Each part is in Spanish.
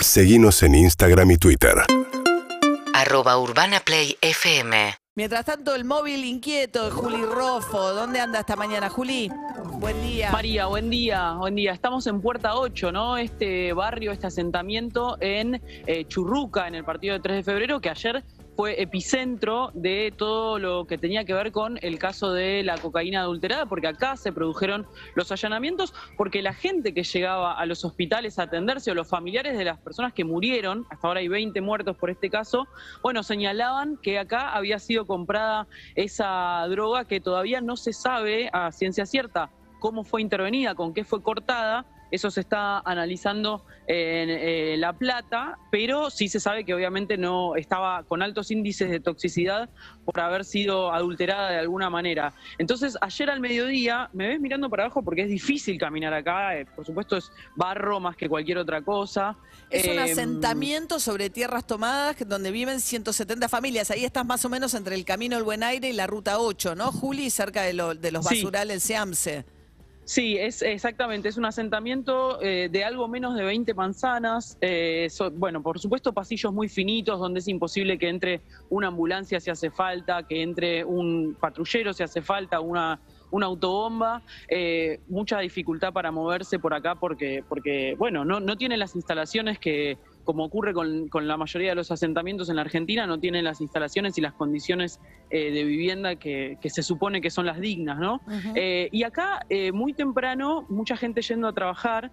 Seguimos en Instagram y Twitter. arroba urbanaplayfm. Mientras tanto, el móvil inquieto de Juli Rofo. ¿Dónde anda esta mañana, Juli? Buen día. María, buen día, buen día. Estamos en Puerta 8, ¿no? Este barrio, este asentamiento en eh, Churruca, en el partido de 3 de febrero, que ayer fue epicentro de todo lo que tenía que ver con el caso de la cocaína adulterada, porque acá se produjeron los allanamientos, porque la gente que llegaba a los hospitales a atenderse o los familiares de las personas que murieron, hasta ahora hay 20 muertos por este caso, bueno, señalaban que acá había sido comprada esa droga que todavía no se sabe a ciencia cierta cómo fue intervenida, con qué fue cortada. Eso se está analizando en eh, La Plata, pero sí se sabe que obviamente no estaba con altos índices de toxicidad por haber sido adulterada de alguna manera. Entonces, ayer al mediodía, me ves mirando para abajo porque es difícil caminar acá, eh, por supuesto es barro más que cualquier otra cosa. Es un Em, asentamiento sobre tierras tomadas donde viven 170 familias. Ahí estás más o menos entre el Camino El Buen Aire y la Ruta 8, ¿no, Juli? Cerca de, lo- de los Sí. basurales Seamse. Sí, es exactamente, es un asentamiento eh, de algo menos de 20 manzanas. eh, so- bueno, por supuesto, pasillos muy finitos donde es imposible que entre una ambulancia si hace falta, que entre un patrullero si hace falta, una, una autobomba. eh, mucha dificultad para moverse por acá porque, porque bueno, no, no tiene las instalaciones que, como ocurre con, con la mayoría de los asentamientos en la Argentina, no tienen las instalaciones y las condiciones eh, de vivienda que, que se supone que son las dignas, ¿no? Eh, y acá, eh, muy temprano, mucha gente yendo a trabajar,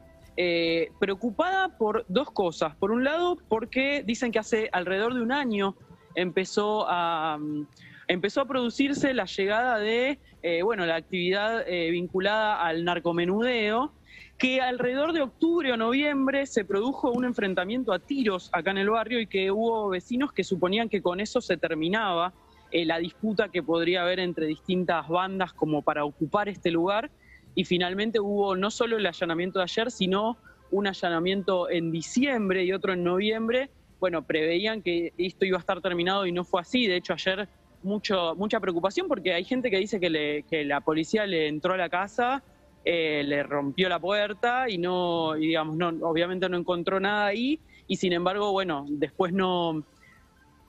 preocupada por dos cosas. Por un lado, porque dicen que hace alrededor de un año empezó a, mm, empezó a producirse la llegada de, eh, bueno, la actividad eh, vinculada al narcomenudeo, que alrededor de octubre o noviembre se produjo un enfrentamiento a tiros acá en el barrio y que hubo vecinos que suponían que con eso se terminaba eh, la disputa que podría haber entre distintas bandas como para ocupar este lugar. Y finalmente hubo no solo el allanamiento de ayer, sino un allanamiento en diciembre y otro en noviembre. Bueno, preveían que esto iba a estar terminado y no fue así. De hecho, ayer mucho, mucha preocupación porque hay gente que dice que, le- que la policía le entró a la casa, eh, le rompió la puerta y no, y digamos, no, obviamente no encontró nada ahí. Y sin embargo, bueno, después no,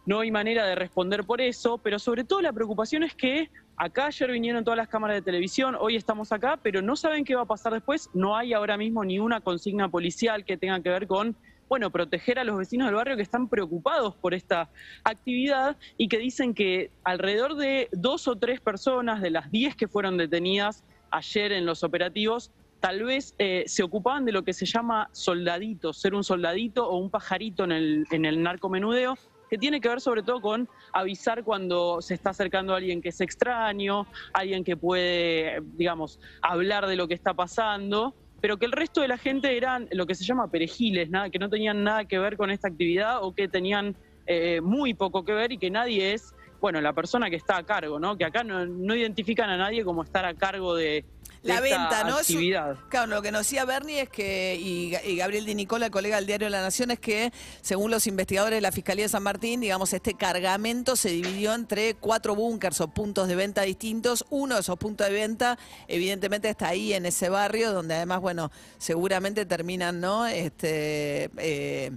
no hay manera de responder por eso, pero sobre todo la preocupación es que acá ayer vinieron todas las cámaras de televisión, hoy estamos acá, pero no saben qué va a pasar después. No hay ahora mismo ni una consigna policial que tenga que ver con, bueno, proteger a los vecinos del barrio que están preocupados por esta actividad y que dicen que alrededor de dos o tres personas de las diez que fueron detenidas ayer en los operativos, tal vez eh, se ocupaban de lo que se llama soldadito, ser un soldadito o un pajarito en el, en el narcomenudeo, que tiene que ver sobre todo con avisar cuando se está acercando a alguien que es extraño, alguien que puede, digamos, hablar de lo que está pasando, pero que el resto de la gente eran lo que se llama perejiles, nada, que no tenían nada que ver con esta actividad o que tenían eh, muy poco que ver y que nadie es, bueno, la persona que está a cargo, ¿no? Que acá no, no identifican a nadie como estar a cargo de, La venta, ¿no? Actividad. Claro, lo que nos decía Bernie es que, y, y Gabriel Di Nicola, colega del diario La Nación, es que según los investigadores de la Fiscalía de San Martín, digamos, este cargamento se dividió entre cuatro búnkers o puntos de venta distintos. Uno de esos puntos de venta, evidentemente, está ahí en ese barrio, donde además, bueno, seguramente terminan, ¿no? Este. eh,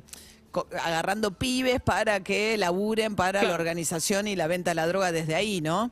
agarrando pibes para que laburen para la organización y la venta de la droga desde ahí, ¿no?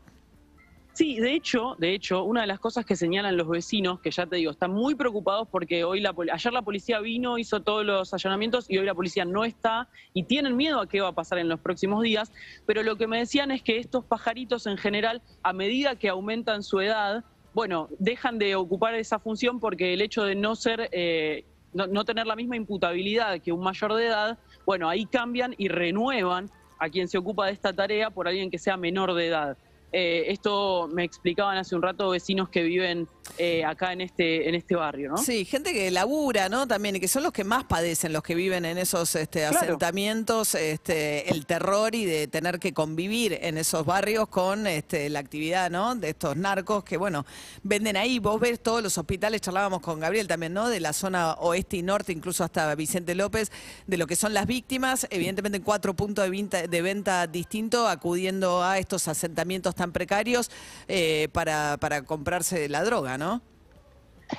Sí, de hecho, de hecho, una de las cosas que señalan los vecinos, que ya te digo, están muy preocupados porque hoy la, ayer la policía vino, hizo todos los allanamientos y hoy la policía no está y tienen miedo a qué va a pasar en los próximos días, pero lo que me decían es que estos pajaritos en general, a medida que aumentan su edad, bueno, dejan de ocupar esa función porque el hecho de no ser, eh, no, no tener la misma imputabilidad que un mayor de edad, bueno, ahí cambian y renuevan a quien se ocupa de esta tarea por alguien que sea menor de edad. Eh, esto me explicaban hace un rato vecinos que viven eh, acá en este, en este barrio, ¿no? Sí, gente que labura, ¿no? También, y que son los que más padecen, los que viven en esos este, Claro. asentamientos, este, el terror y de tener que convivir en esos barrios con este, la actividad, ¿no? De estos narcos que, bueno, venden ahí. Vos ves todos los hospitales, charlábamos con Gabriel también, ¿no? De la zona oeste y norte, incluso hasta Vicente López, de lo que son las víctimas, evidentemente en cuatro puntos de venta, de venta distintos, acudiendo a estos asentamientos tan precarios eh, para, para comprarse la droga, ¿no?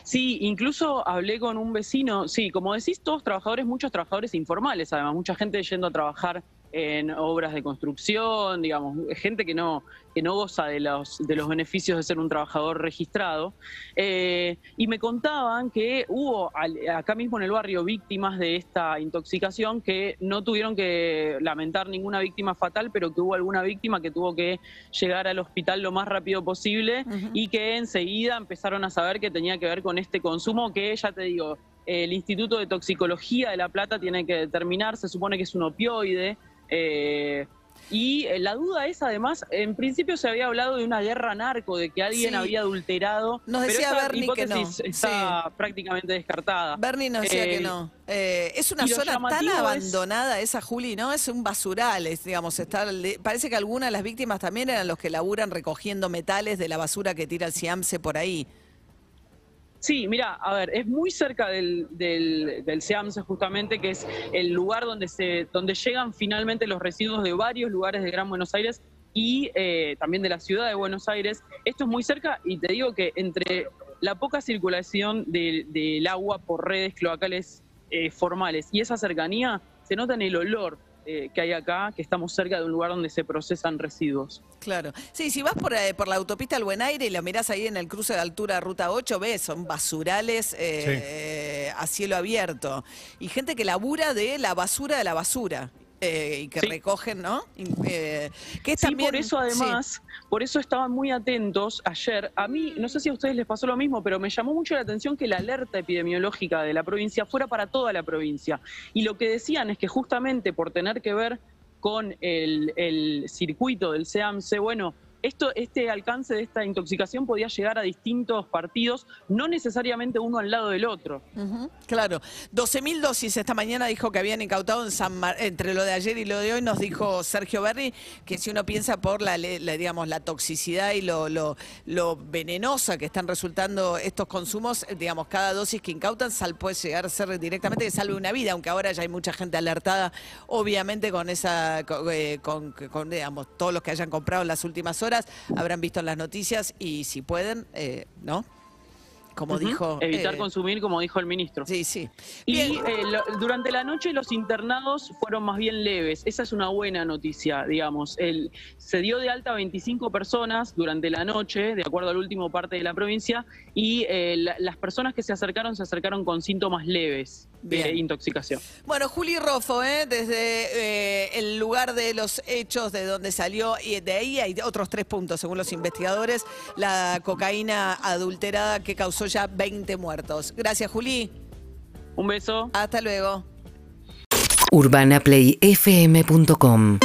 Sí, incluso hablé con un vecino, sí, como decís, todos trabajadores, muchos trabajadores informales, además, mucha gente yendo a trabajar en obras de construcción, digamos, gente que no, que no goza de los, de los beneficios de ser un trabajador registrado. Eh, y me contaban que hubo acá mismo en el barrio víctimas de esta intoxicación que no tuvieron que lamentar ninguna víctima fatal, pero que hubo alguna víctima que tuvo que llegar al hospital lo más rápido posible y que enseguida empezaron a saber que tenía que ver con este consumo que, ya te digo, el Instituto de Toxicología de La Plata tiene que determinar, se supone que es un opioide, eh, y eh, la duda es, además, en principio se había hablado de una guerra narco, de que alguien había adulterado. Nos decía pero Bernie que no. está prácticamente descartada. Bernie nos decía que eh, no. es una zona tan abandonada esa, Juli, ¿no? Es un basural, digamos. Está, parece que algunas de las víctimas también eran los que laburan recogiendo metales de la basura que tira el Ciamse por ahí. Sí, mira, a ver, es muy cerca del, del, del justamente, que es el lugar donde, se, donde llegan finalmente los residuos de varios lugares de Gran Buenos Aires y eh, también de la ciudad de Buenos Aires. Esto es muy cerca y te digo que entre la poca circulación del agua por redes cloacales eh, formales y esa cercanía, se nota en el olor eh, que hay acá, que estamos cerca de un lugar donde se procesan residuos. Claro. Sí, si vas por, eh, por la autopista al Buen Aire y lo mirás ahí en el cruce de altura Ruta 8, ves, son basurales eh, a cielo abierto. Y gente que labura de la basura de la basura. Eh, y que recogen, ¿no? Eh, que sí, por eso además, por eso estaban muy atentos ayer. A mí, no sé si a ustedes les pasó lo mismo, pero me llamó mucho la atención que la alerta epidemiológica de la provincia fuera para toda la provincia. Y lo que decían es que justamente por tener que ver con el, el circuito del SEAMSE, bueno, esto, este alcance de esta intoxicación podía llegar a distintos partidos, no necesariamente uno al lado del otro. claro. 12.000 dosis esta mañana dijo que habían incautado entre lo de ayer y lo de hoy, nos dijo Sergio Berri, que si uno piensa por la, digamos, la toxicidad y lo, lo, venenosa que están resultando estos consumos, digamos, cada dosis que incautan sal, puede llegar a ser directamente que salve una vida, aunque ahora ya hay mucha gente alertada, obviamente con esa, con, eh, con digamos, todos los que hayan comprado en las últimas horas habrán visto en las noticias y si pueden, eh, ¿no? como dijo. Evitar eh, consumir, como dijo el ministro. Sí, sí. Y eh, durante la noche los internados fueron más bien leves. Esa es una buena noticia, digamos. El, se dio de alta 25 personas durante la noche, de acuerdo al último parte de la provincia, y las personas que se acercaron se acercaron con síntomas leves de intoxicación. Bueno, Juli Rofo, ¿eh? desde eh, el lugar de los hechos de donde salió, y de ahí hay otros tres puntos, según los investigadores, la cocaína adulterada que causó ya 20 muertos. Gracias, Juli. Un beso. Hasta luego. UrbanaPlayFM.com